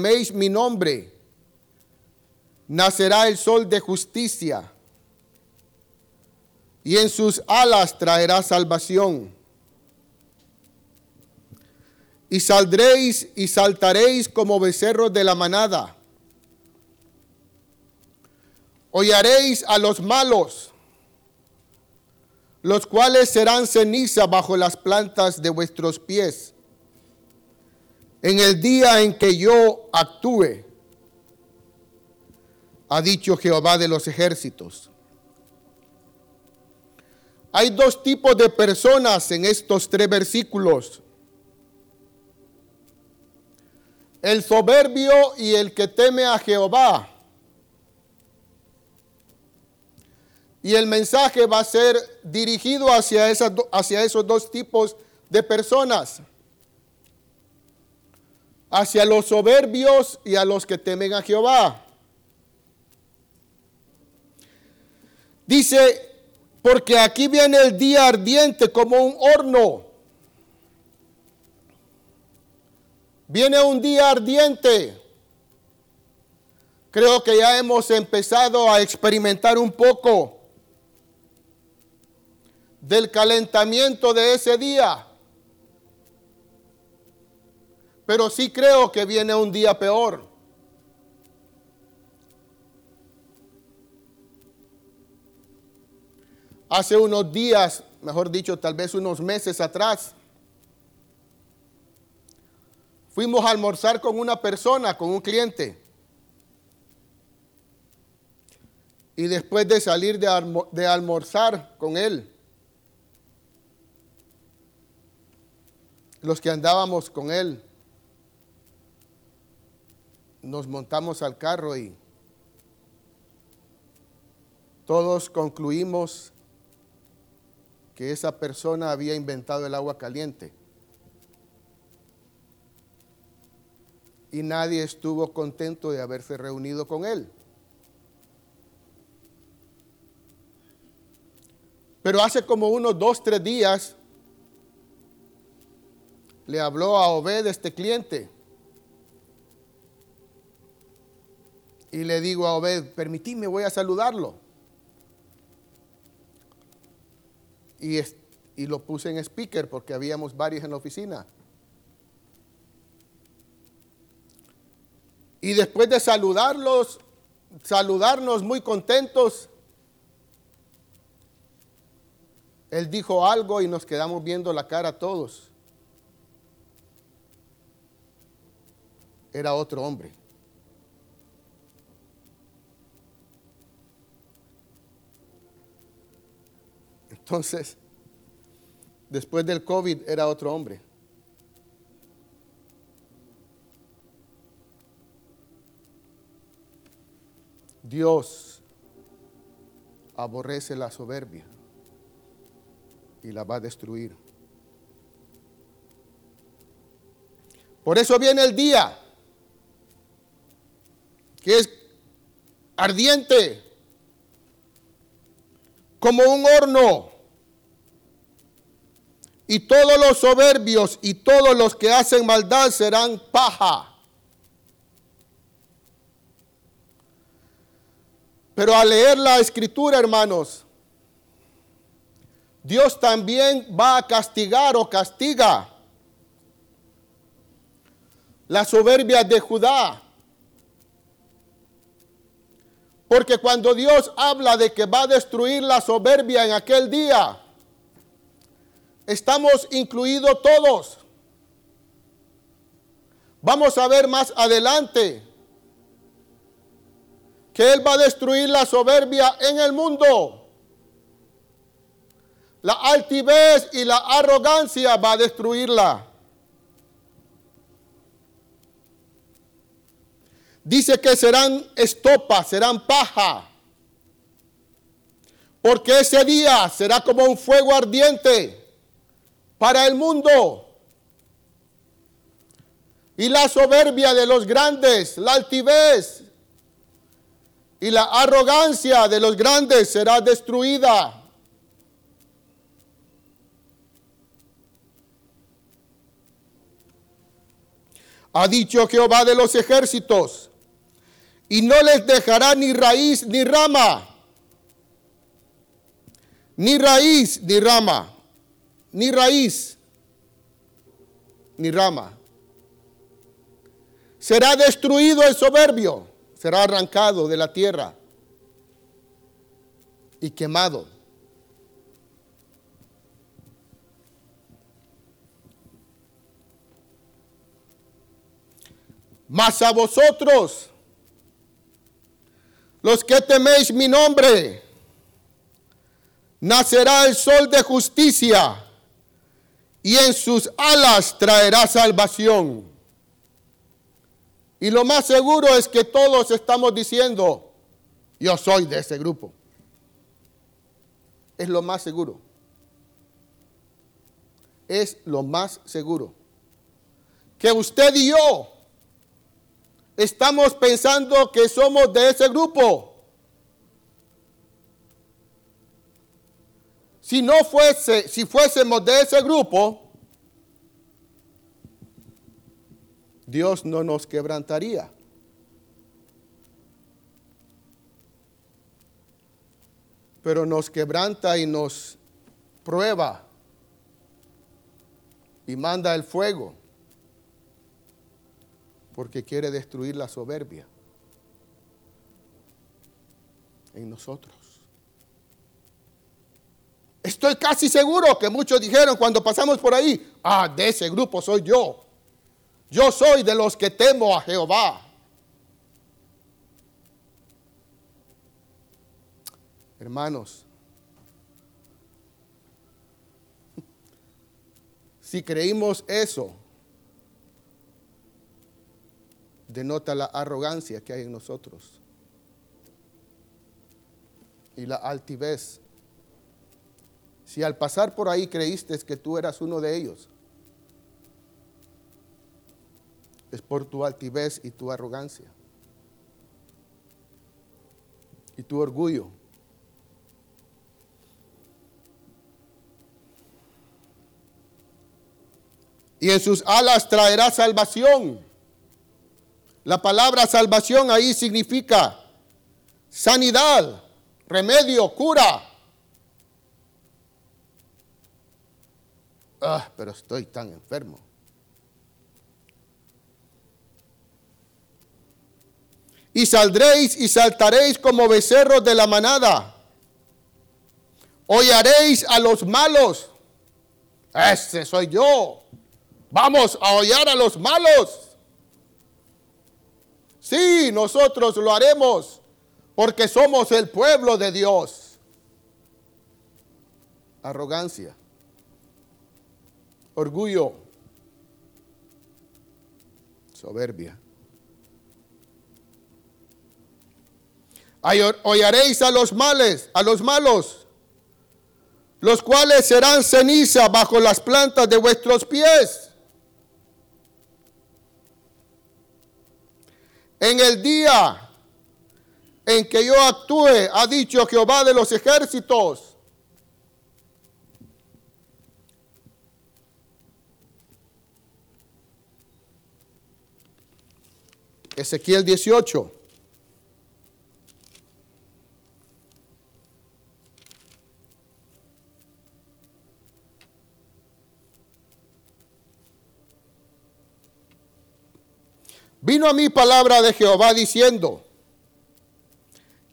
améis mi nombre, nacerá el sol de justicia, y en sus alas traerá salvación. Y saldréis y saltaréis como becerros de la manada. Hollaréis a los malos, los cuales serán ceniza bajo las plantas de vuestros pies. En el día en que yo actúe, ha dicho Jehová de los ejércitos. Hay dos tipos de personas en estos tres versículos. El soberbio y el que teme a Jehová. Y el mensaje va a ser dirigido hacia, esas, hacia esos dos tipos de personas. Hacia los soberbios y a los que temen a Jehová. Dice, porque aquí viene el día ardiente como un horno. Viene un día ardiente. Creo que ya hemos empezado a experimentar un poco del calentamiento de ese día. Pero sí creo que viene un día peor. Hace unos días, mejor dicho, tal vez unos meses atrás, fuimos a almorzar con una persona, con un cliente. Y después de salir de, de almorzar con él, los que andábamos con él, nos montamos al carro y todos concluimos que esa persona había inventado el agua caliente. Y nadie estuvo contento de haberse reunido con él. Pero hace como unos dos, tres días, le habló a Obed, este cliente. Y le digo a Obed, permitidme, voy a saludarlo. Y, y lo puse en speaker porque habíamos varios en la oficina. Y después de saludarlos, saludarnos muy contentos, él dijo algo y nos quedamos viendo la cara todos. era otro hombre. Entonces, después del COVID era otro hombre. Dios aborrece la soberbia y la va a destruir. Por eso viene el día que es ardiente, como un horno. Y todos los soberbios y todos los que hacen maldad serán paja. Pero al leer la escritura, hermanos, Dios también va a castigar o castiga la soberbia de Judá. Porque cuando Dios habla de que va a destruir la soberbia en aquel día, estamos incluidos todos. Vamos a ver más adelante que Él va a destruir la soberbia en el mundo. La altivez y la arrogancia va a destruirla. Dice que serán estopa, serán paja. Porque ese día será como un fuego ardiente para el mundo. Y la soberbia de los grandes, la altivez y la arrogancia de los grandes será destruida. ha dicho Jehová de los ejércitos, y no les dejará ni raíz ni rama, ni raíz ni rama, ni raíz ni rama. Será destruido el soberbio, será arrancado de la tierra y quemado. Mas a vosotros, los que teméis mi nombre, nacerá el sol de justicia y en sus alas traerá salvación. Y lo más seguro es que todos estamos diciendo, yo soy de ese grupo. Es lo más seguro. Es lo más seguro. Que usted y yo estamos pensando que somos de ese grupo. Si no fuese, si fuésemos de ese grupo, Dios no nos quebrantaría. Pero nos quebranta y nos prueba y manda el fuego porque quiere destruir la soberbia en nosotros. Estoy casi seguro que muchos dijeron cuando pasamos por ahí, ah, de ese grupo soy yo. Yo soy de los que temo a Jehová. Hermanos, si creímos eso, denota la arrogancia que hay en nosotros y la altivez. Si al pasar por ahí creíste que tú eras uno de ellos, es por tu altivez y tu arrogancia y tu orgullo. Y en sus alas traerá salvación. La palabra salvación ahí significa sanidad, remedio, cura. Ah, pero estoy tan enfermo. y saldréis y saltaréis como becerros de la manada. Hollaréis a los malos. Ese soy yo. Vamos a hollar a los malos. Sí, nosotros lo haremos porque somos el pueblo de Dios. Arrogancia, orgullo, soberbia. Hollaréis a los males, a los malos, los cuales serán ceniza bajo las plantas de vuestros pies. En el día en que yo actúe, ha dicho Jehová de los ejércitos, Ezequiel 18. Vino a mí palabra de Jehová diciendo,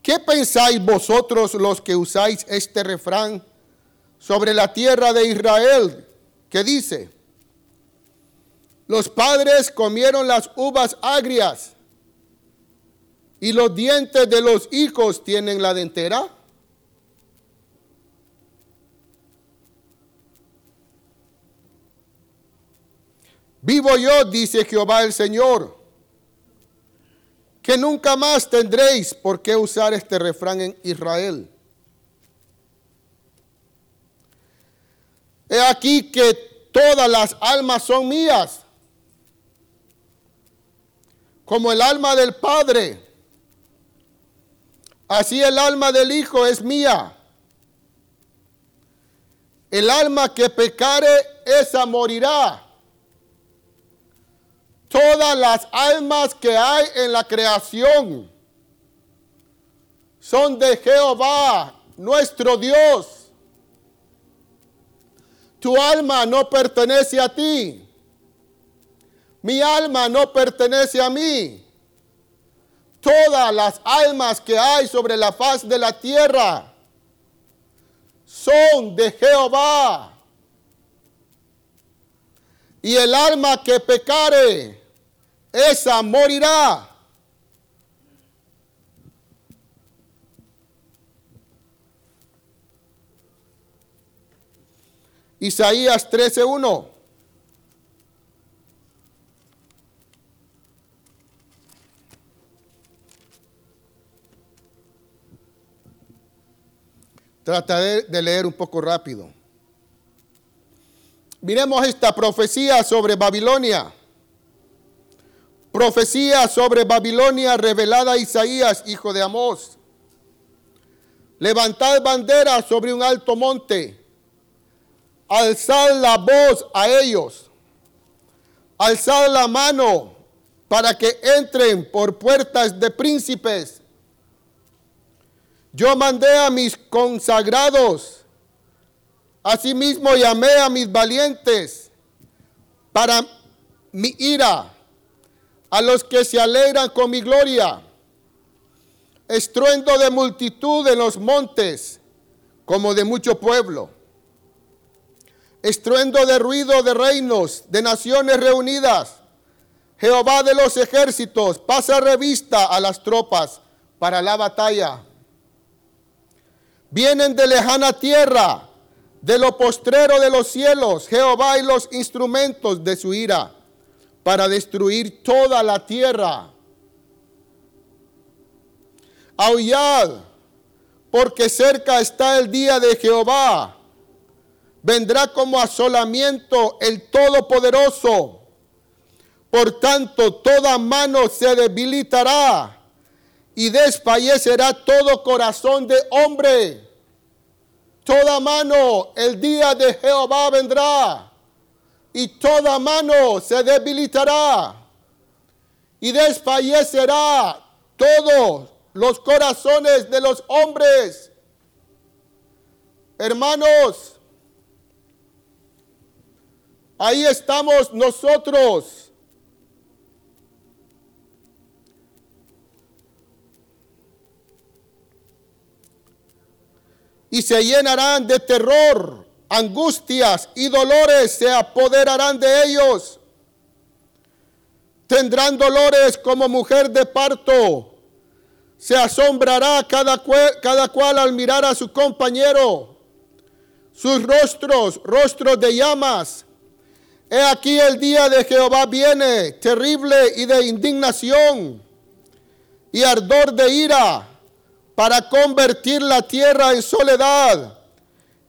¿qué pensáis vosotros los que usáis este refrán sobre la tierra de Israel? Que dice, los padres comieron las uvas agrias y los dientes de los hijos tienen la dentera. Vivo yo, dice Jehová el Señor que nunca más tendréis por qué usar este refrán en Israel. He aquí que todas las almas son mías, como el alma del Padre, así el alma del Hijo es mía. El alma que pecare, esa morirá. Todas las almas que hay en la creación son de Jehová, nuestro Dios. Tu alma no pertenece a ti. Mi alma no pertenece a mí. Todas las almas que hay sobre la faz de la tierra son de Jehová. Y el alma que pecare, esa morirá. Isaías 13:1. Trataré de leer un poco rápido. Miremos esta profecía sobre Babilonia. Profecía sobre Babilonia revelada a Isaías, hijo de Amós. Levantad bandera sobre un alto monte. Alzad la voz a ellos. Alzad la mano para que entren por puertas de príncipes. Yo mandé a mis consagrados. Asimismo llamé a mis valientes para mi ira a los que se alegran con mi gloria. Estruendo de multitud en los montes, como de mucho pueblo. Estruendo de ruido de reinos, de naciones reunidas. Jehová de los ejércitos pasa revista a las tropas para la batalla. Vienen de lejana tierra, de lo postrero de los cielos, Jehová y los instrumentos de su ira para destruir toda la tierra. Aullad, porque cerca está el día de Jehová. Vendrá como asolamiento el Todopoderoso. Por tanto, toda mano se debilitará y desfallecerá todo corazón de hombre. Toda mano, el día de Jehová vendrá y toda mano se debilitará y desfallecerá todos los corazones de los hombres. Hermanos, ahí estamos nosotros. Y se llenarán de terror angustias y dolores se apoderarán de ellos. Tendrán dolores como mujer de parto. Se asombrará cada cual, al mirar a su compañero. Sus rostros, rostros de llamas. He aquí el día de Jehová viene, terrible y de indignación y ardor de ira, para convertir la tierra en soledad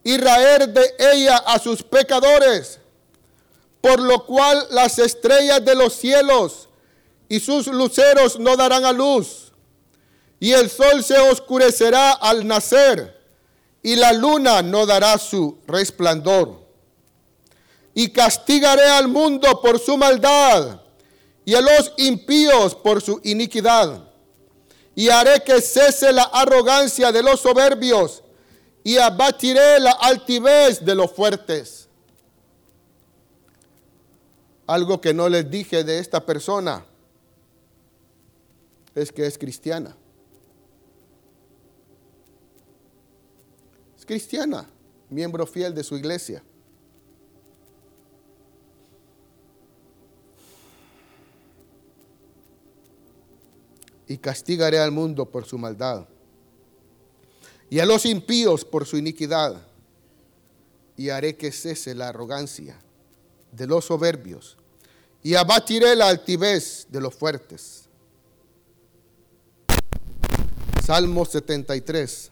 y raer de ella a sus pecadores, por lo cual las estrellas de los cielos y sus luceros no darán a luz, y el sol se oscurecerá al nacer, y la luna no dará su resplandor. Y castigaré al mundo por su maldad, y a los impíos por su iniquidad. Y haré que cese la arrogancia de los soberbios y abatiré la altivez de los fuertes. Algo que no les dije de esta persona es que es cristiana. Es cristiana, miembro fiel de su iglesia. Y castigaré al mundo por su maldad y a los impíos por su iniquidad, y haré que cese la arrogancia de los soberbios, y abatiré la altivez de los fuertes. Salmo 73.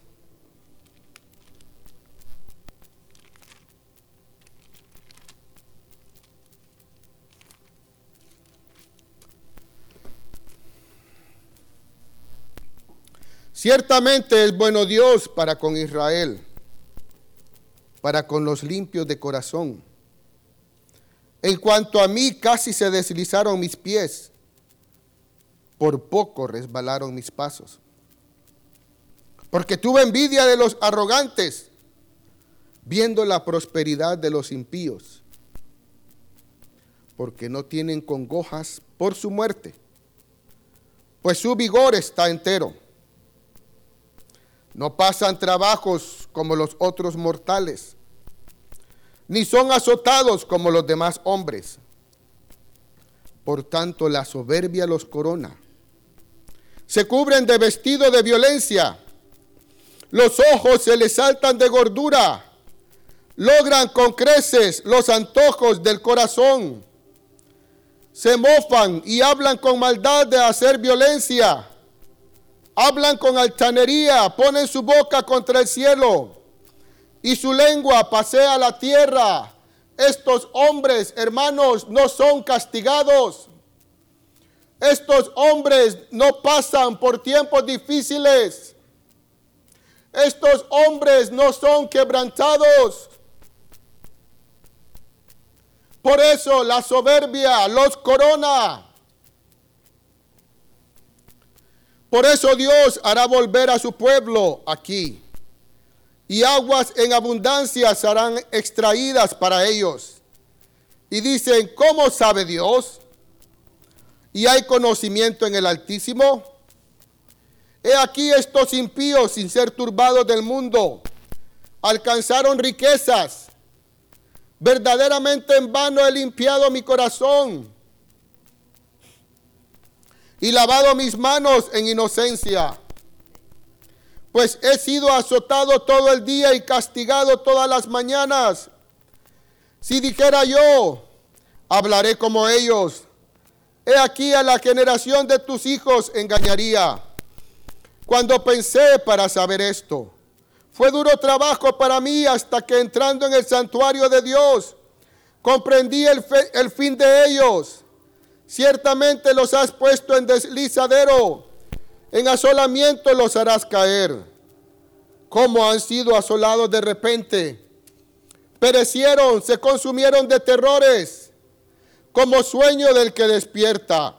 Ciertamente es bueno Dios para con Israel, para con los limpios de corazón. En cuanto a mí, casi se deslizaron mis pies. Por poco resbalaron mis pasos. Porque tuve envidia de los arrogantes, viendo la prosperidad de los impíos. Porque no tienen congojas por su muerte, pues su vigor está entero. No pasan trabajos como los otros mortales ni son azotados como los demás hombres. Por tanto, la soberbia los corona. Se cubren de vestido de violencia. Los ojos se les saltan de gordura. Logran con creces los antojos del corazón. Se mofan y hablan con maldad de hacer violencia. Hablan con altanería, ponen su boca contra el cielo y su lengua pasea la tierra. Estos hombres, hermanos, no son castigados. Estos hombres no pasan por tiempos difíciles. Estos hombres no son quebrantados. Por eso la soberbia los corona. Por eso Dios hará volver a su pueblo aquí y aguas en abundancia serán extraídas para ellos. Y dicen, ¿cómo sabe Dios? Y hay conocimiento en el Altísimo. He aquí estos impíos, sin ser turbados del mundo, alcanzaron riquezas. Verdaderamente en vano he limpiado mi corazón y lavado mis manos en inocencia pues he sido azotado todo el día y castigado todas las mañanas. Si dijera yo, hablaré como ellos. He aquí a la generación de tus hijos engañaría. Cuando pensé para saber esto, fue duro trabajo para mí hasta que entrando en el santuario de Dios, comprendí el, el fin de ellos. Ciertamente los has puesto en deslizadero en asolamiento los harás caer. Como han sido asolados de repente. Perecieron, se consumieron de terrores, como sueño del que despierta.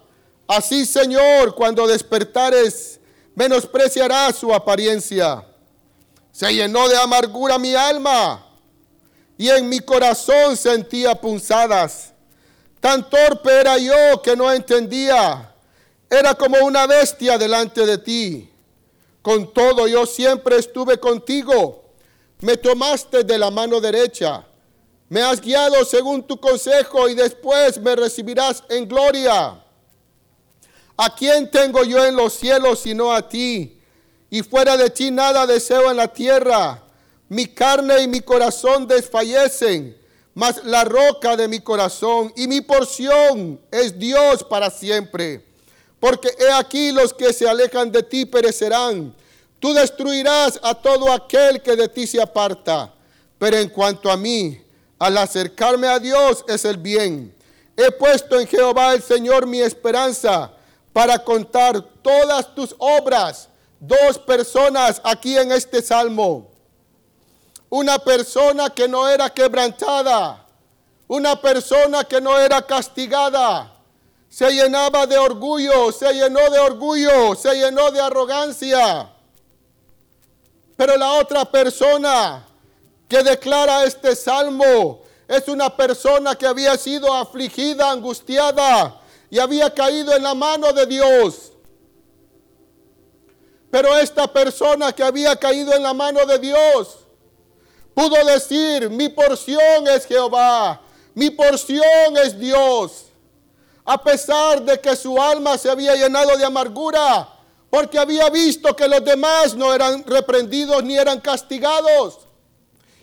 Así, Señor, cuando despertares, menospreciarás su apariencia. Se llenó de amargura mi alma y en mi corazón sentía punzadas. Tan torpe era yo que no entendía era como una bestia delante de ti. Con todo yo siempre estuve contigo. Me tomaste de la mano derecha. Me has guiado según tu consejo y después me recibirás en gloria. ¿A quién tengo yo en los cielos sino a ti? Y fuera de ti nada deseo en la tierra. Mi carne y mi corazón desfallecen, mas la roca de mi corazón y mi porción es Dios para siempre. Porque he aquí los que se alejan de ti perecerán. Tú destruirás a todo aquel que de ti se aparta. Pero en cuanto a mí, al acercarme a Dios es el bien. He puesto en Jehová el Señor mi esperanza para contar todas tus obras. Dos personas aquí en este salmo. Una persona que no era quebrantada. Una persona que no era castigada se llenaba de orgullo, se llenó de orgullo, se llenó de arrogancia. Pero la otra persona que declara este salmo es una persona que había sido afligida, angustiada y había caído en la mano de Dios. Pero esta persona que había caído en la mano de Dios pudo decir, mi porción es Jehová, mi porción es Dios a pesar de que su alma se había llenado de amargura, porque había visto que los demás no eran reprendidos ni eran castigados.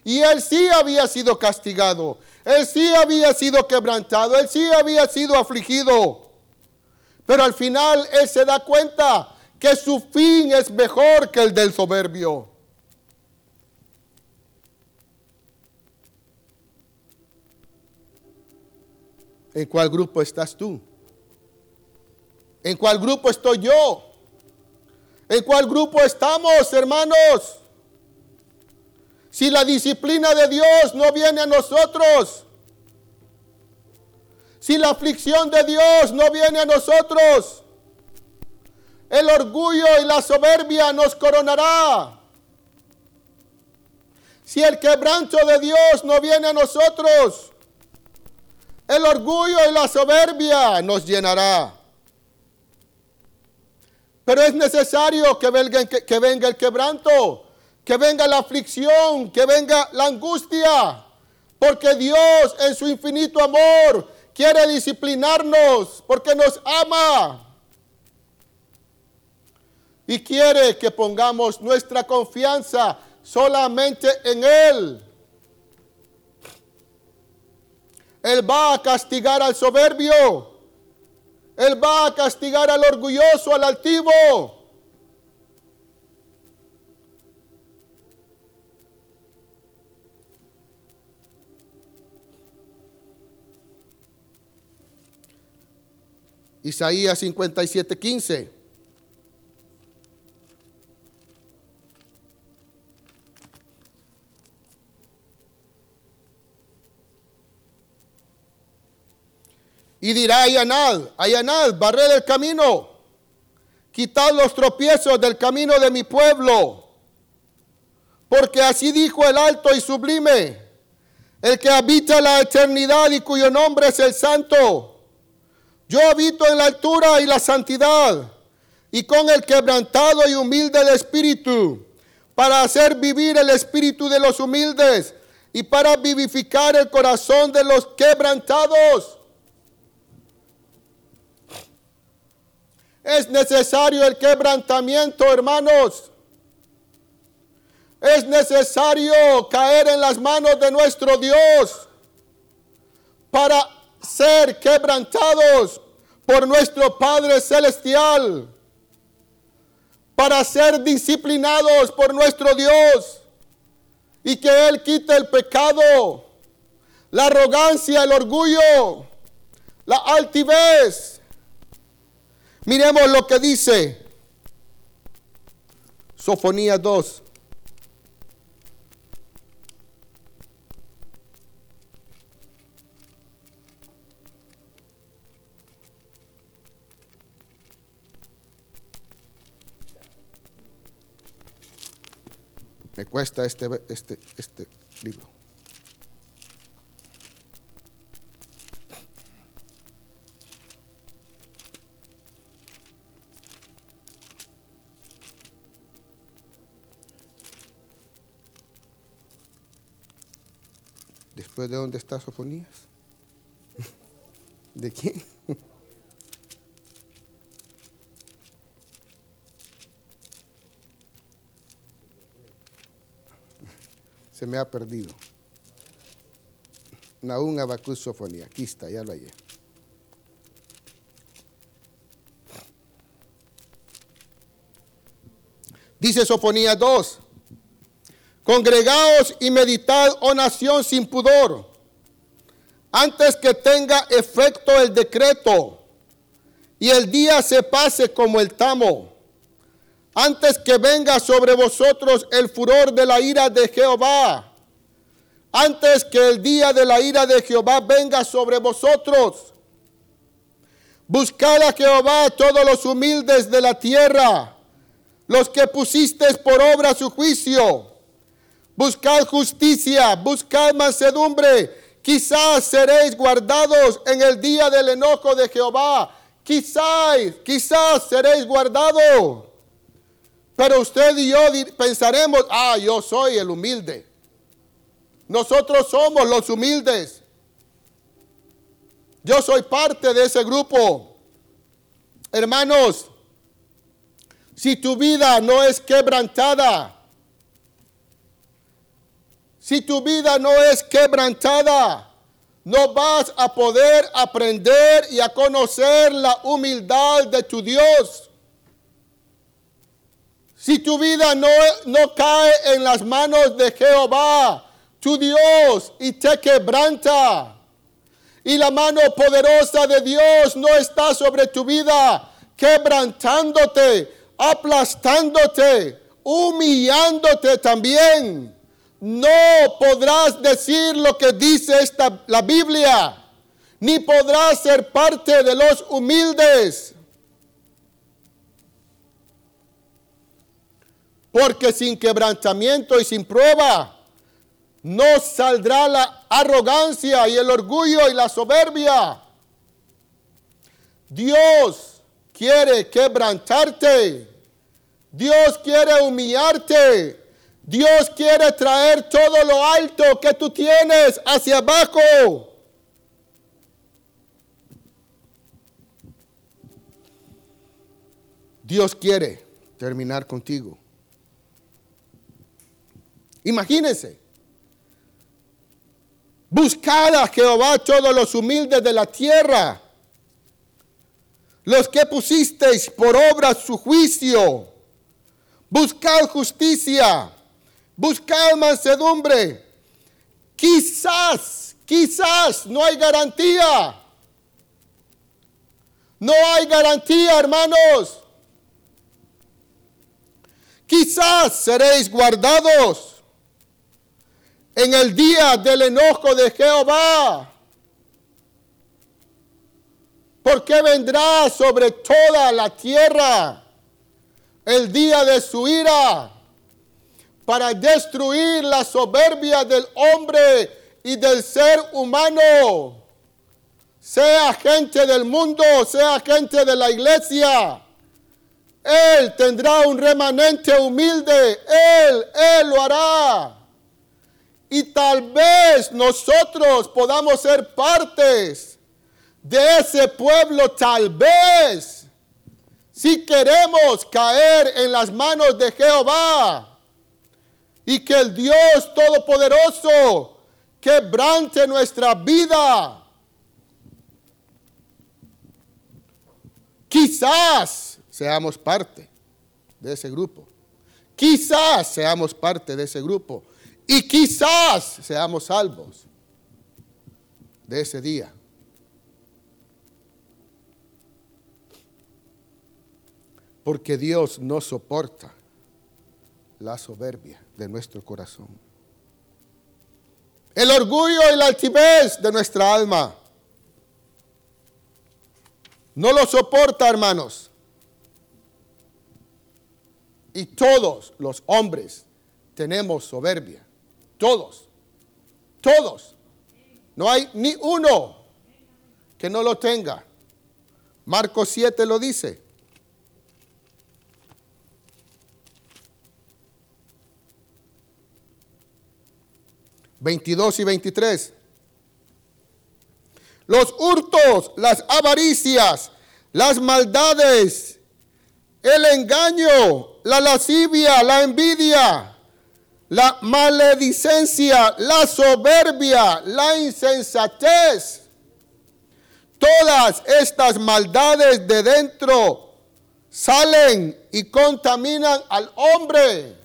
Y él sí había sido castigado, él sí había sido quebrantado, él sí había sido afligido. Pero al final él se da cuenta que su fin es mejor que el del soberbio. ¿En cuál grupo estás tú? ¿En cuál grupo estoy yo? ¿En cuál grupo estamos, hermanos? Si la disciplina de Dios no viene a nosotros, Si la aflicción de Dios no viene a nosotros, el orgullo y la soberbia nos coronará. Si el quebranto de Dios no viene a nosotros, el orgullo y la soberbia nos llenará. Pero es necesario que venga, que, venga el quebranto, que venga la aflicción, que venga la angustia. Porque Dios en su infinito amor quiere disciplinarnos, porque nos ama. Y quiere que pongamos nuestra confianza solamente en Él. Él va a castigar al soberbio. Él va a castigar al orgulloso, al altivo. Isaías 57, 15. Y dirá Ayanad, Ayanad, barred el camino, quitad los tropiezos del camino de mi pueblo. Porque así dijo el alto y sublime, el que habita la eternidad y cuyo nombre es el santo. Yo habito en la altura y la santidad, y con el quebrantado y humilde de espíritu, para hacer vivir el espíritu de los humildes y para vivificar el corazón de los quebrantados. Es necesario el quebrantamiento, hermanos. Es necesario caer en las manos de nuestro Dios para ser quebrantados por nuestro Padre Celestial, para ser disciplinados por nuestro Dios y que Él quite el pecado, la arrogancia, el orgullo, la altivez Miremos lo que dice Sofonía 2. Me cuesta este, este, este libro. Después de dónde está Sofonías? ¿De quién? Se me ha perdido. Naún Abacus Sofonía. Aquí está, ya lo hallé. Dice Sofonía 2. Congregaos y meditad, oh nación sin pudor, antes que tenga efecto el decreto y el día se pase como el tamo, antes que venga sobre vosotros el furor de la ira de Jehová, antes que el día de la ira de Jehová venga sobre vosotros. Buscad a Jehová todos los humildes de la tierra, los que pusisteis por obra su juicio Buscad justicia, buscad mansedumbre. Quizás seréis guardados en el día del enojo de Jehová. Quizás, quizás seréis guardados. Pero usted y yo pensaremos, ah, yo soy el humilde. Nosotros somos los humildes. Yo soy parte de ese grupo. Hermanos, si tu vida no es quebrantada, si tu vida no es quebrantada, no vas a poder aprender y a conocer la humildad de tu Dios. Si tu vida no, no cae en las manos de Jehová, tu Dios, y te quebranta, y la mano poderosa de Dios no está sobre tu vida, quebrantándote, aplastándote, humillándote también no podrás decir lo que dice esta, la Biblia. ni podrás ser parte de los humildes. Porque sin quebrantamiento y sin prueba no saldrá la arrogancia y el orgullo y la soberbia. Dios quiere quebrantarte. Dios quiere humillarte. Dios quiere traer todo lo alto que tú tienes hacia abajo. Dios quiere terminar contigo. Imagínense. Buscad a Jehová todos los humildes de la tierra, los que pusisteis por obra su juicio. Buscad justicia, buscad mansedumbre. Quizás, quizás no hay garantía. No hay garantía, hermanos. Quizás seréis guardados en el día del enojo de Jehová. Porque vendrá sobre toda la tierra el día de su ira para destruir la soberbia del hombre y del ser humano. Sea gente del mundo, sea gente de la iglesia él tendrá un remanente humilde. Él, Él lo hará. Y tal vez nosotros podamos ser partes de ese pueblo, tal vez, si queremos caer en las manos de Jehová. Y que el Dios Todopoderoso quebrante nuestra vida. Quizás seamos parte de ese grupo. Quizás seamos parte de ese grupo. Y quizás seamos salvos de ese día. Porque Dios no soporta la soberbia de nuestro corazón. El orgullo y la altivez de nuestra alma. No lo soporta, hermanos. Y todos los hombres tenemos soberbia. Todos. Todos. No hay ni uno que no lo tenga. Marcos 7 lo dice. Veintidós y veintitrés. Los hurtos, las avaricias, las maldades, el engaño, la lascivia, la envidia, la maledicencia, la soberbia, la insensatez. Todas estas maldades de dentro salen y contaminan al hombre.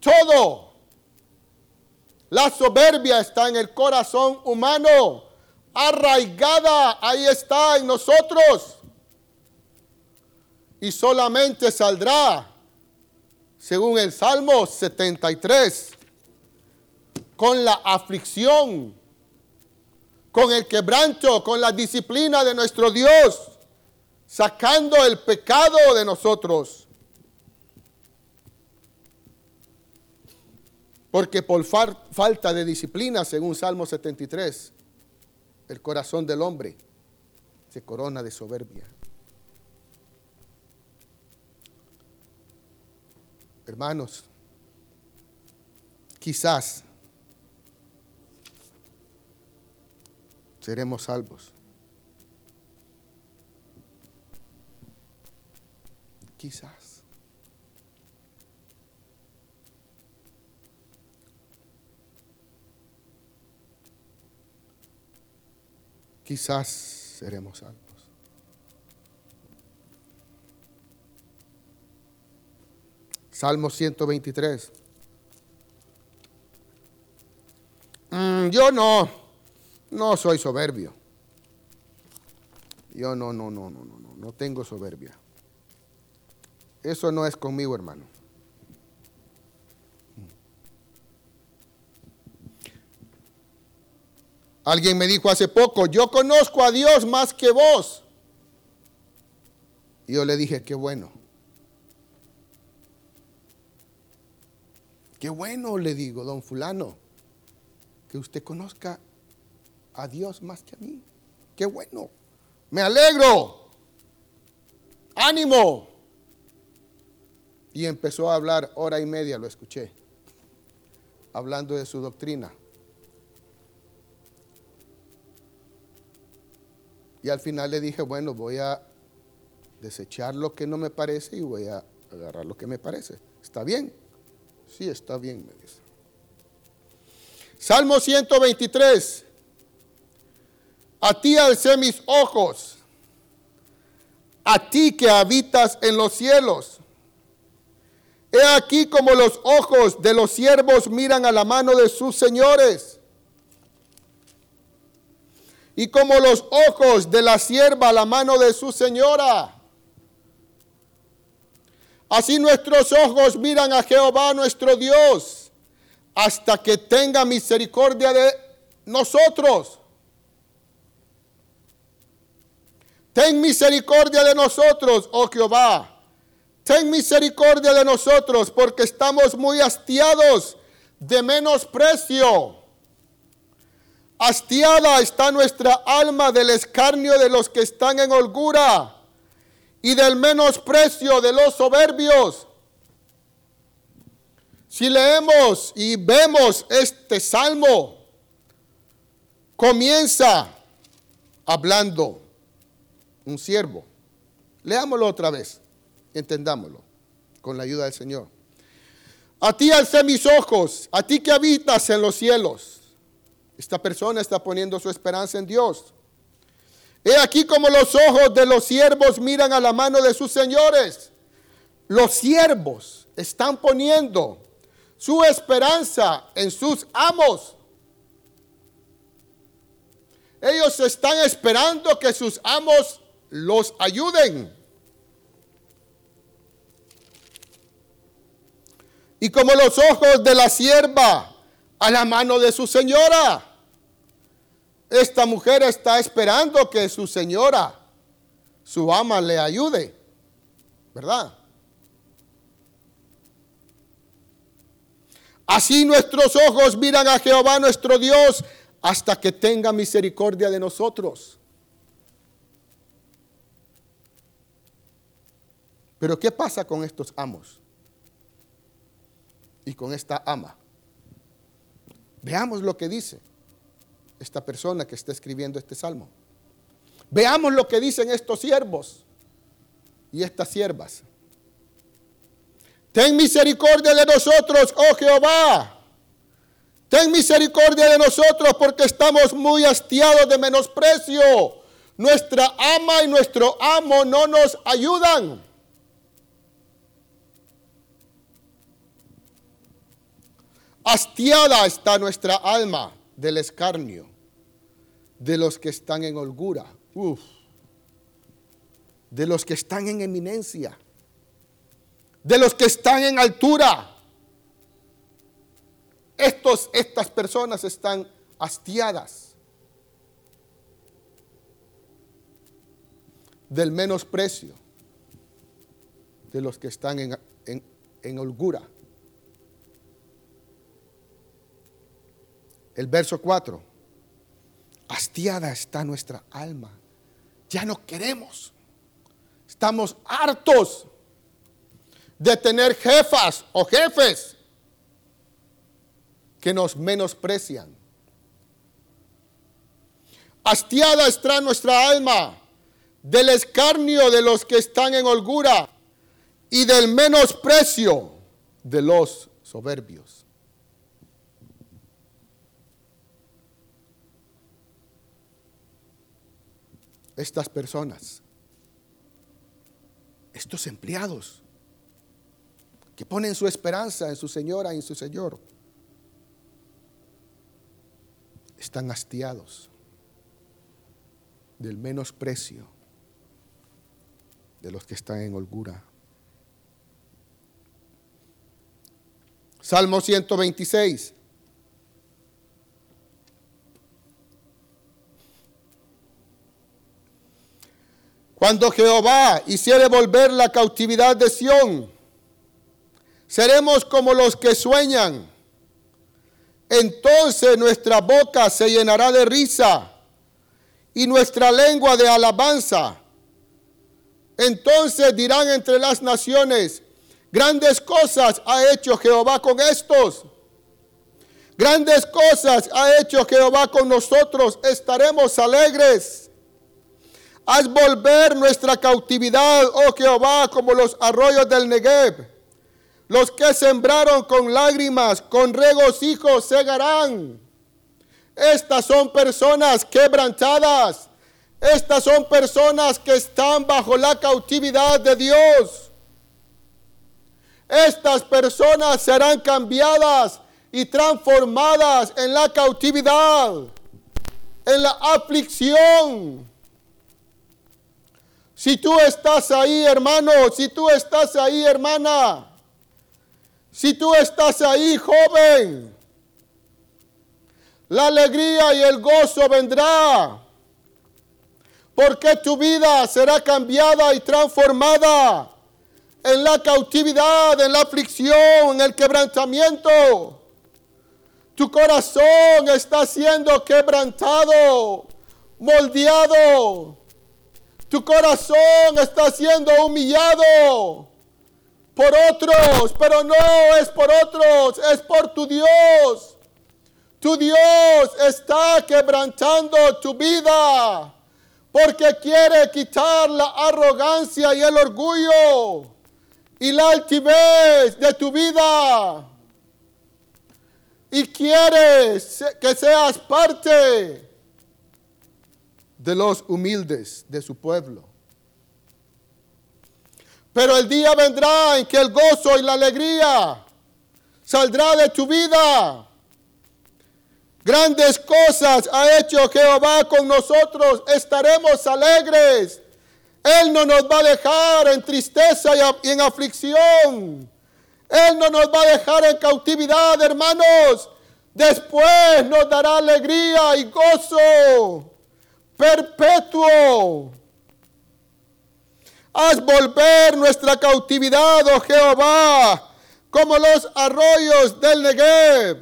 Todo. La soberbia está en el corazón humano, arraigada, ahí está en nosotros y solamente saldrá, según el Salmo 73, con la aflicción, con el quebranto, con la disciplina de nuestro Dios, sacando el pecado de nosotros. Porque por falta de disciplina, según Salmo 73, el corazón del hombre se corona de soberbia. Hermanos, quizás seremos salvos. Quizás. Quizás seremos salvos. Salmo 123. Mm, yo no, no soy soberbio. Yo no, no, no, no, no, no, no tengo soberbia. Eso no es conmigo, hermano. Alguien me dijo hace poco, yo conozco a Dios más que vos. Y yo le dije, qué bueno. Qué bueno, le digo, don fulano, que usted conozca a Dios más que a mí. Qué bueno. Me alegro. Ánimo. Y empezó a hablar hora y media, lo escuché, hablando de su doctrina. Y al final le dije, bueno, voy a desechar lo que no me parece y voy a agarrar lo que me parece. ¿Está bien? Sí, está bien, me dice. Salmo 123. A ti alcé mis ojos, a ti que habitas en los cielos. He aquí como los ojos de los siervos miran a la mano de sus señores y como los ojos de la sierva la mano de su señora. Así nuestros ojos miran a Jehová nuestro Dios hasta que tenga misericordia de nosotros. Ten misericordia de nosotros, oh Jehová. Ten misericordia de nosotros porque estamos muy hastiados de menosprecio. Hastiada está nuestra alma del escarnio de los que están en holgura y del menosprecio de los soberbios. Si leemos y vemos este salmo, comienza hablando un siervo. Leámoslo otra vez, entendámoslo con la ayuda del Señor. A ti alcé mis ojos, a ti que habitas en los cielos esta persona está poniendo su esperanza en Dios. He aquí como los ojos de los siervos miran a la mano de sus señores. Los siervos están poniendo su esperanza en sus amos. Ellos están esperando que sus amos los ayuden. Y como los ojos de la sierva a la mano de su señora. Esta mujer está esperando que su señora, su ama, le ayude, ¿verdad? Así nuestros ojos miran a Jehová nuestro Dios hasta que tenga misericordia de nosotros. Pero ¿qué pasa con estos amos? Y con esta ama. Veamos lo que dice esta persona que está escribiendo este salmo. Veamos lo que dicen estos siervos y estas siervas. Ten misericordia de nosotros, oh Jehová. Ten misericordia de nosotros porque estamos muy hastiados de menosprecio. Nuestra ama y nuestro amo no nos ayudan. Hastiada está nuestra alma del escarnio de los que están en holgura, de los que están en eminencia, de los que están en altura. Estos, estas personas están hastiadas del menosprecio de los que están en, en holgura. El verso 4. Hastiada está nuestra alma. Ya no queremos. Estamos hartos de tener jefas o jefes que nos menosprecian. Hastiada está nuestra alma del escarnio de los que están en holgura y del menosprecio de los soberbios. Estas personas, estos empleados que ponen su esperanza en su señora y en su señor, están hastiados del menosprecio de los que están en holgura. Salmo 126. Cuando Jehová hiciere volver la cautividad de Sión, seremos como los que sueñan. Entonces nuestra boca se llenará de risa y nuestra lengua de alabanza. Entonces dirán entre las naciones, grandes cosas ha hecho Jehová con estos. Grandes cosas ha hecho Jehová con nosotros, estaremos alegres. Haz volver nuestra cautividad, oh Jehová, como los arroyos del Negev. Los que sembraron con lágrimas, con regocijo segarán. Estas son personas quebrantadas. Estas son personas que están bajo la cautividad de Dios. Estas personas serán cambiadas y transformadas en la cautividad, en la aflicción. Si tú estás ahí, hermano, si tú estás ahí, hermana, si tú estás ahí, joven, la alegría y el gozo vendrá, porque tu vida será cambiada y transformada en la cautividad, en la aflicción, en el quebrantamiento. Tu corazón está siendo quebrantado, moldeado. Tu corazón está siendo humillado por otros, pero no es por otros, es por tu Dios. Tu Dios está quebrantando tu vida porque quiere quitar la arrogancia y el orgullo y la altivez de tu vida y quieres que seas parte de los humildes de su pueblo. Pero el día vendrá en que el gozo y la alegría saldrá de tu vida. Grandes cosas ha hecho Jehová con nosotros. Estaremos alegres. Él no nos va a dejar en tristeza y en aflicción. Él no nos va a dejar en cautividad, hermanos. Después nos dará alegría y gozo perpetuo. Haz volver nuestra cautividad, oh Jehová, como los arroyos del Negev.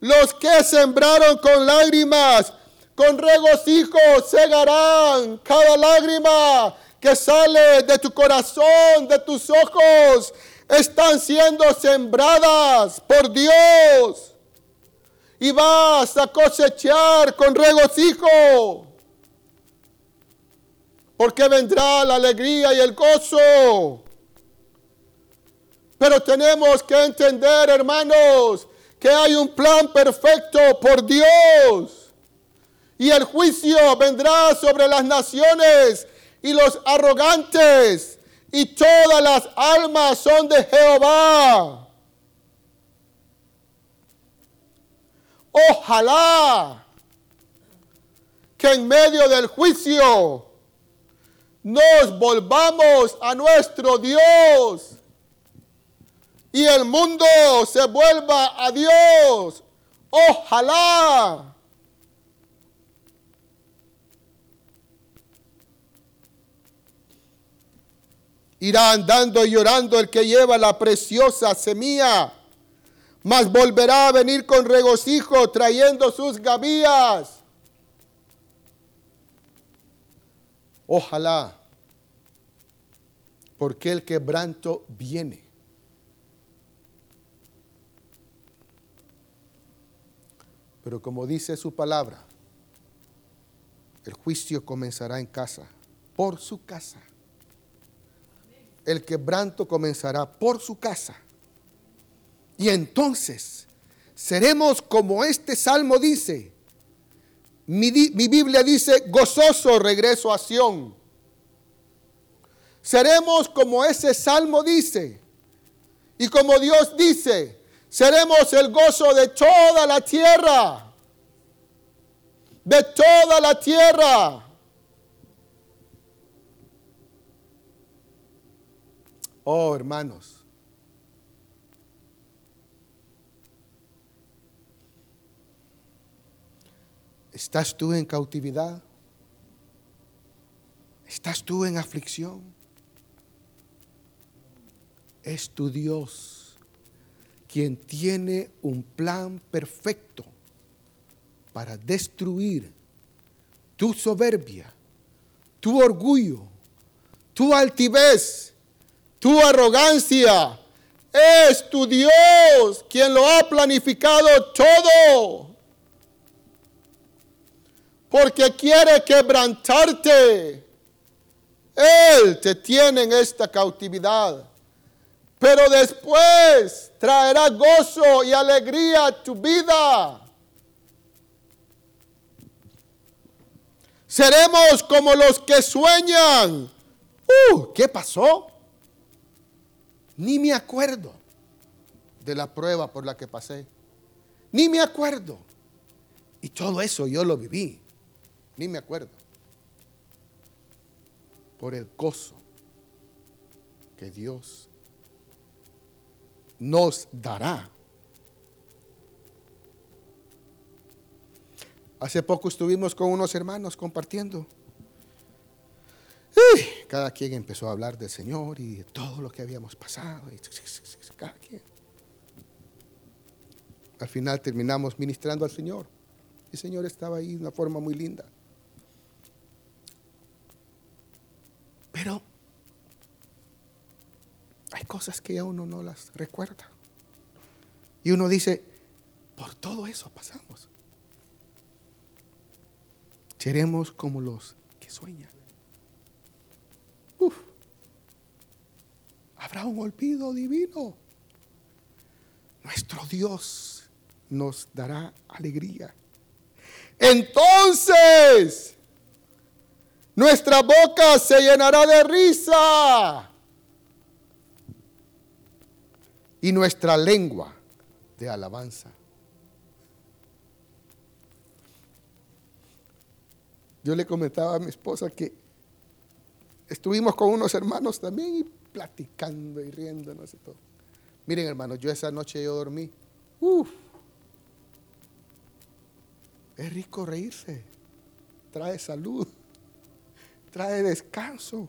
Los que sembraron con lágrimas, con regocijo segarán cada lágrima que sale de tu corazón, de tus ojos están siendo sembradas por Dios. Y vas a cosechar con regocijo. Porque vendrá la alegría y el gozo. Pero tenemos que entender, hermanos, que hay un plan perfecto por Dios. Y el juicio vendrá sobre las naciones y los arrogantes y todas las almas son de Jehová. Ojalá que en medio del juicio nos volvamos a nuestro Dios y el mundo se vuelva a Dios. Ojalá. Irá andando y llorando el que lleva la preciosa semilla, mas volverá a venir con regocijo trayendo sus gavillas. Ojalá, porque el quebranto viene. Pero como dice su palabra, el juicio comenzará en casa, por su casa el quebranto comenzará por su casa. Y entonces seremos como este salmo dice. Mi, Biblia dice, gozoso regreso a Sión. Seremos como ese salmo dice. Y como Dios dice, seremos el gozo de toda la tierra. De toda la tierra. Oh, hermanos. ¿Estás tú en cautividad? ¿Estás tú en aflicción? Es tu Dios quien tiene un plan perfecto para destruir tu soberbia, tu orgullo, tu altivez, tu arrogancia. Es tu Dios quien lo ha planificado todo. Porque quiere quebrantarte. Él te tiene en esta cautividad. Pero después traerá gozo y alegría a tu vida. Seremos como los que sueñan. Uh, ¿qué pasó? Ni me acuerdo de la prueba por la que pasé. Ni me acuerdo. Y todo eso yo lo viví. Ni me acuerdo. Por el gozo que Dios nos dará. Hace poco estuvimos con unos hermanos compartiendo. cada quien empezó a hablar del Señor y de todo lo que habíamos pasado. cada quien. Al final terminamos ministrando al Señor. El Señor estaba ahí de una forma muy linda. Pero hay cosas que a uno no las recuerda. Y uno dice, por todo eso pasamos. Seremos como los que sueñan. Uf. Habrá un olvido divino. Nuestro Dios nos dará alegría. Entonces, nuestra boca se llenará de risa y nuestra lengua de alabanza. Yo le comentaba a mi esposa que estuvimos con unos hermanos también y platicando y riéndonos y todo. Miren, hermanos, yo esa noche yo dormí. Uf. Es rico reírse. Trae salud. Trae descanso.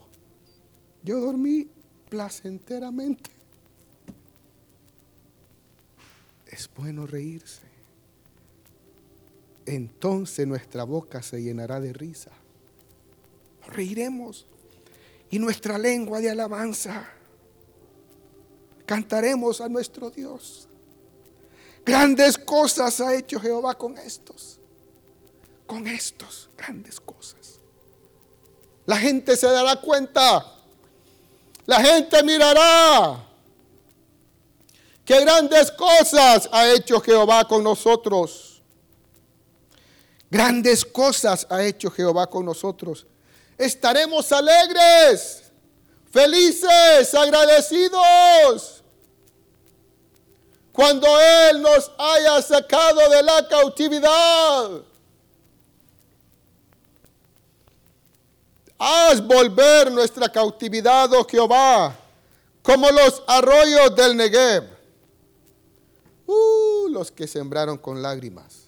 Yo dormí placenteramente. Es bueno reírse entonces nuestra boca se llenará de risa. reiremos y nuestra lengua de alabanza. Cantaremos a nuestro Dios. Grandes cosas ha hecho Jehová con estos. Con estos grandes cosas. La gente se dará cuenta. La gente mirará. Qué grandes cosas ha hecho Jehová con nosotros. Grandes cosas ha hecho Jehová con nosotros. Estaremos alegres, felices, agradecidos. Cuando Él nos haya sacado de la cautividad. Haz volver nuestra cautividad, oh Jehová, como los arroyos del Negev. Uh, los que sembraron con lágrimas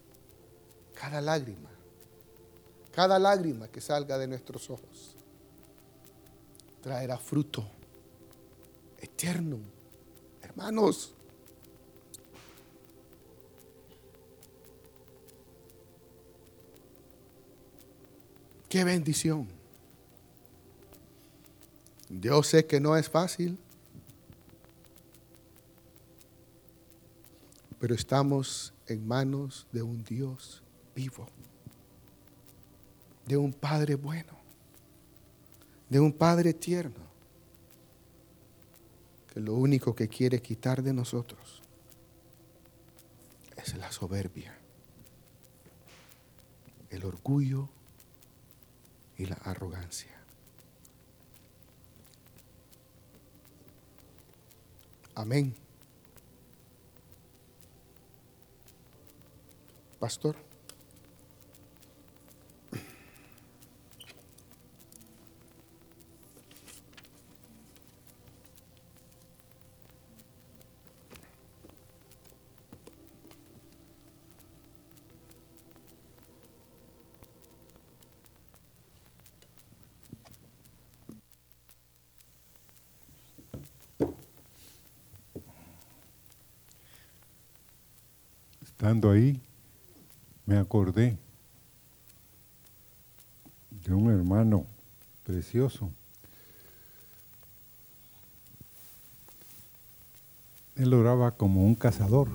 cada lágrima, cada lágrima que salga de nuestros ojos traerá fruto eterno. Hermanos, qué bendición. Yo sé que no es fácil, pero estamos en manos de un Dios vivo, de un Padre bueno, de un Padre tierno, que lo único que quiere quitar de nosotros es la soberbia, el orgullo y la arrogancia. Amén. Pastor. Estando ahí, me acordé de un hermano precioso. Él oraba como un cazador,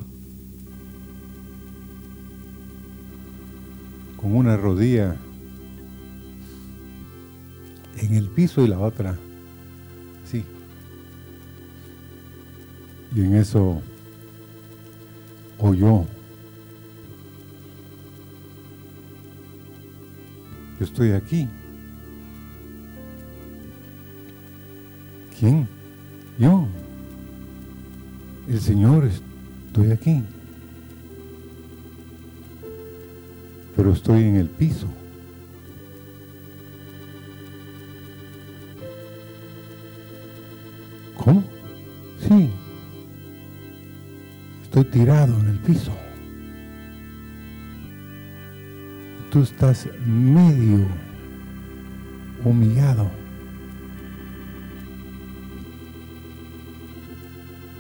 con una rodilla en el piso y la otra sí. Y en eso oyó. Estoy aquí. ¿Quién? Yo. El Señor, estoy aquí. Pero estoy en el piso. ¿Cómo? Sí. Estoy tirado en el piso. Tú estás medio humillado.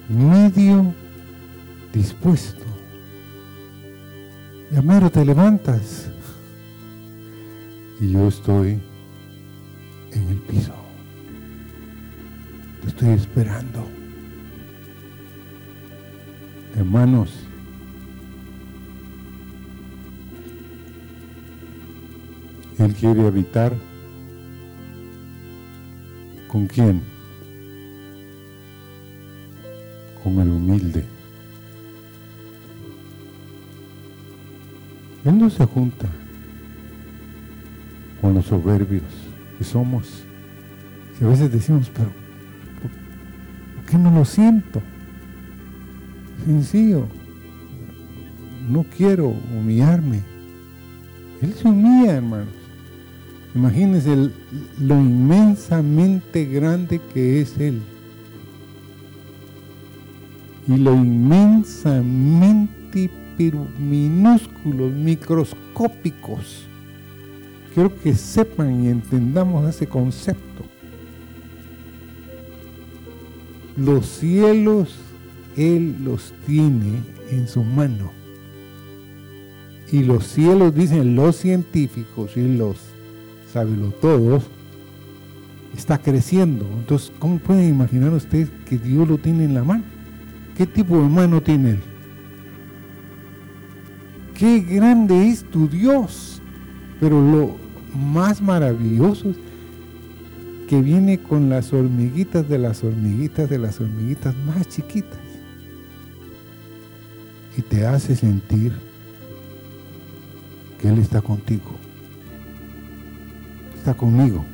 Medio dispuesto. Y a te levantas. Y yo estoy en el piso estoy esperando. Hermanos, Él quiere habitar con quién? Con el humilde. Él no se junta con los soberbios que somos. Que a veces decimos, pero que no lo siento? Sencillo. No quiero humillarme. Él se humilla, hermanos. Imagínense lo inmensamente grande que es Él. Y lo inmensamente minúsculos, microscópicos. Quiero que sepan y entendamos ese concepto. Los cielos Él los tiene en su mano. Y los cielos, dicen los científicos y los todos, está creciendo. Entonces, ¿cómo pueden imaginar ustedes que Dios lo tiene en la mano? ¿Qué tipo de mano tiene Él? Qué grande es tu Dios. Pero lo más maravilloso es que viene con las hormiguitas de las hormiguitas de las hormiguitas más chiquitas. Y te hace sentir que Él está contigo. Está conmigo.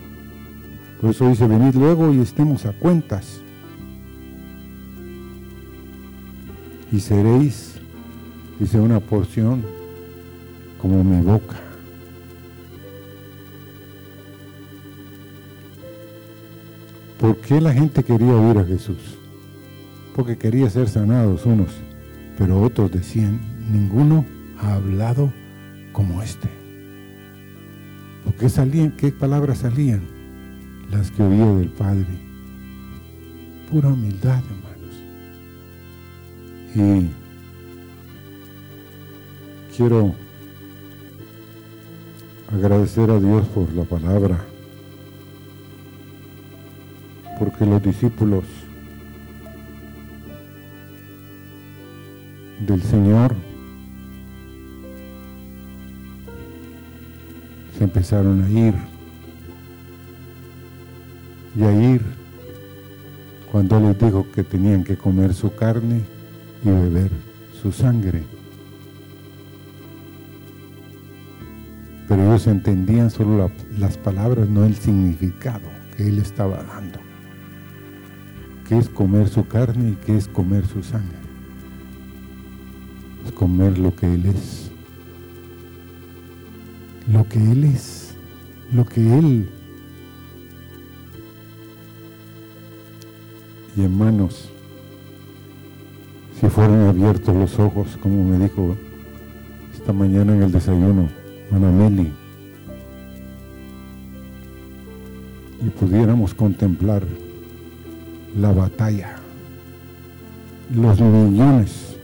Por eso dice, venid luego y estemos a cuentas. Y seréis, dice una porción, como mi boca. ¿Por qué la gente quería oír a Jesús? Porque quería ser sanados unos, pero otros decían, ninguno ha hablado como este. ¿Por qué salían? ¿Qué palabras salían? Las que oía del Padre. Pura humildad, hermanos. Y quiero agradecer a Dios por la palabra porque los discípulos del Señor empezaron a ir y a ir cuando les dijo que tenían que comer su carne y beber su sangre. Pero ellos entendían solo las palabras, no el significado que él estaba dando qué es comer su carne y qué es comer su sangre. Es comer lo que Él es. Lo que Él es. Lo que Él. Y hermanos, si fueran abiertos los ojos, como me dijo esta mañana en el desayuno, Manameli, y pudiéramos contemplar la batalla, los millones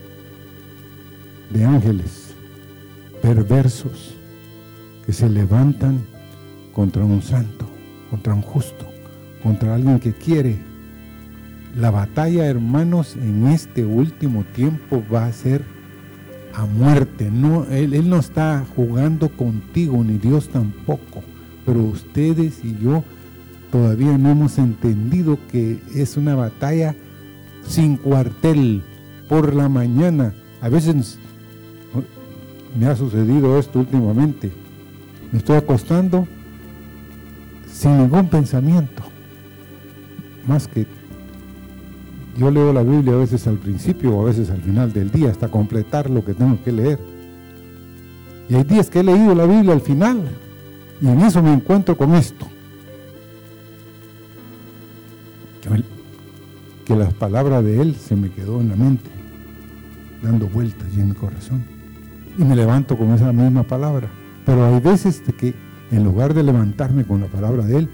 de ángeles perversos que se levantan contra un santo, contra un justo, contra alguien que quiere. La batalla, hermanos, en este último tiempo va a ser a muerte. No, él, él no está jugando contigo, ni Dios tampoco. Pero ustedes y yo todavía no hemos entendido que es una batalla sin cuartel por la mañana. A veces me ha sucedido esto últimamente. Me estoy acostando sin ningún pensamiento. Más que yo leo la Biblia a veces al principio o a veces al final del día hasta completar lo que tengo que leer. Y hay días que he leído la Biblia al final y en eso me encuentro con esto. Que, que la palabra de Él se me quedó en la mente, dando vueltas y en mi corazón. Y me levanto con esa misma palabra. Pero hay veces que en lugar de levantarme con la palabra de Él,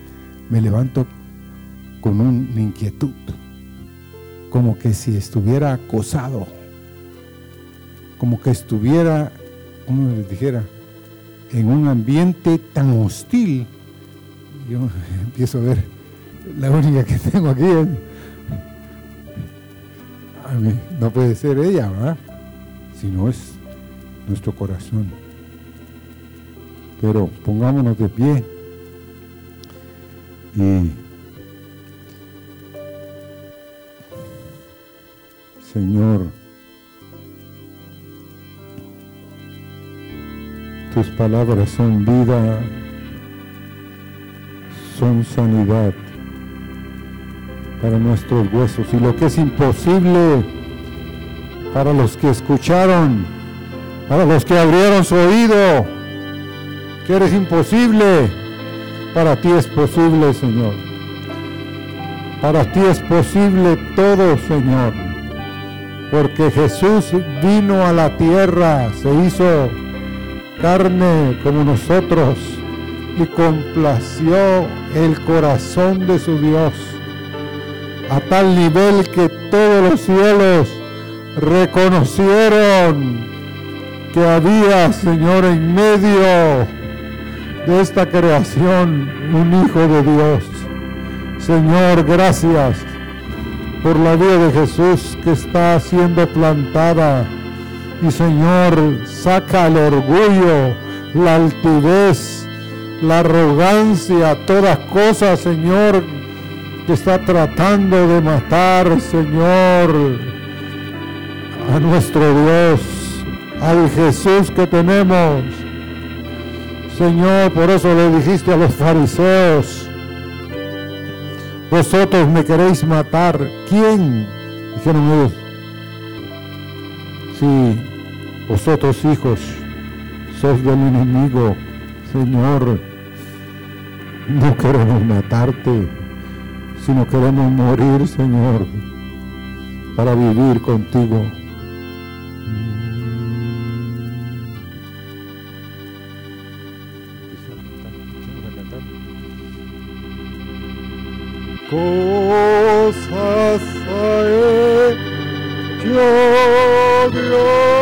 me levanto con una inquietud como que si estuviera acosado, como que estuviera, como les dijera, en un ambiente tan hostil. Yo empiezo a ver, la única que tengo aquí es, no puede ser ella, ¿verdad? Sino es nuestro corazón. Pero pongámonos de pie y Señor, tus palabras son vida, son sanidad para nuestros huesos. Y lo que es imposible para los que escucharon, para los que abrieron su oído, que eres imposible, para ti es posible, Señor. Para ti es posible todo, Señor porque Jesús vino a la tierra, se hizo carne como nosotros y complació el corazón de su Dios a tal nivel que todos los cielos reconocieron que había, Señor, en medio de esta creación un Hijo de Dios. Señor, gracias por la vida de Jesús que está siendo plantada. Y Señor, saca el orgullo, la altivez, la arrogancia, todas cosas, Señor, que está tratando de matar, Señor, a nuestro Dios, al Jesús que tenemos. Señor, por eso le dijiste a los fariseos, vosotros me queréis matar. ¿Quién? Dijeron ellos. Sí, vosotros hijos, sos del enemigo, Señor. No queremos matarte, sino queremos morir, Señor, para vivir contigo. Cosas ha hecho Dios.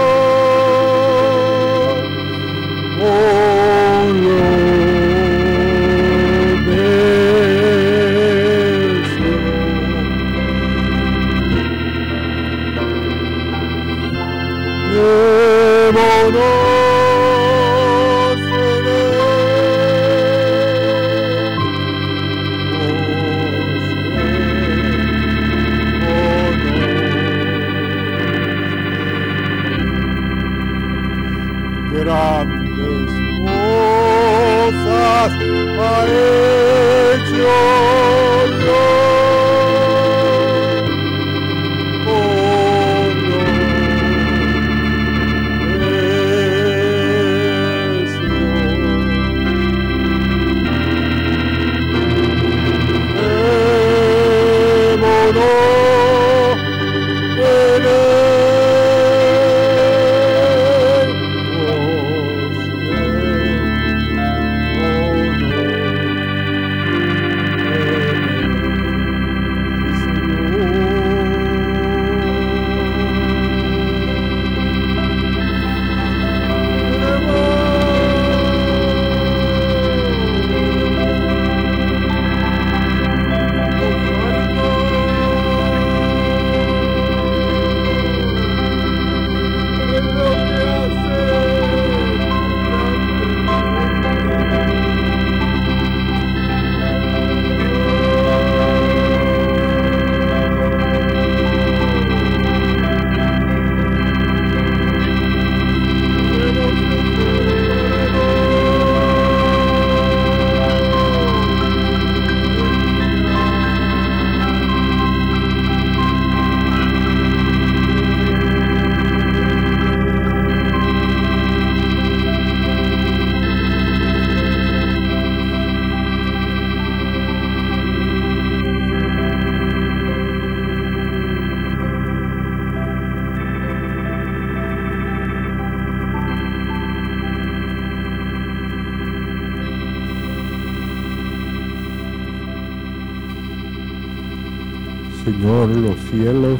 Señor, los cielos,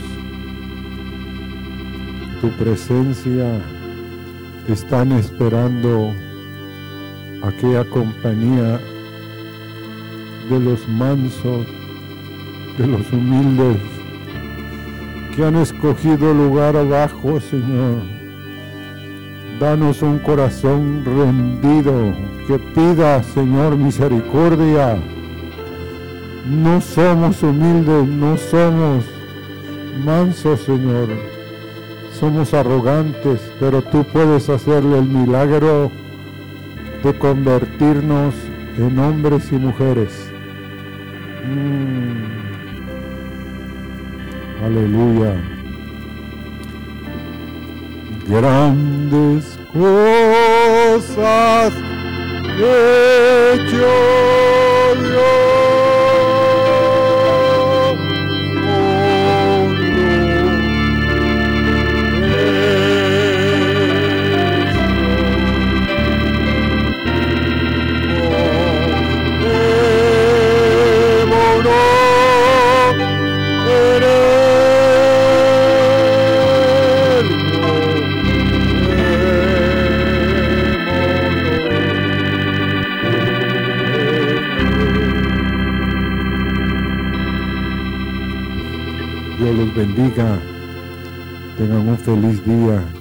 tu presencia están esperando aquella compañía de los mansos, de los humildes, que han escogido lugar abajo, Señor. Danos un corazón rendido que pida, Señor, misericordia. No somos humildes, no somos mansos, Señor. Somos arrogantes, pero tú puedes hacerle el milagro de convertirnos en hombres y mujeres. Mm. Aleluya. Grandes cosas hecho. Bendiga. Tengan un feliz día.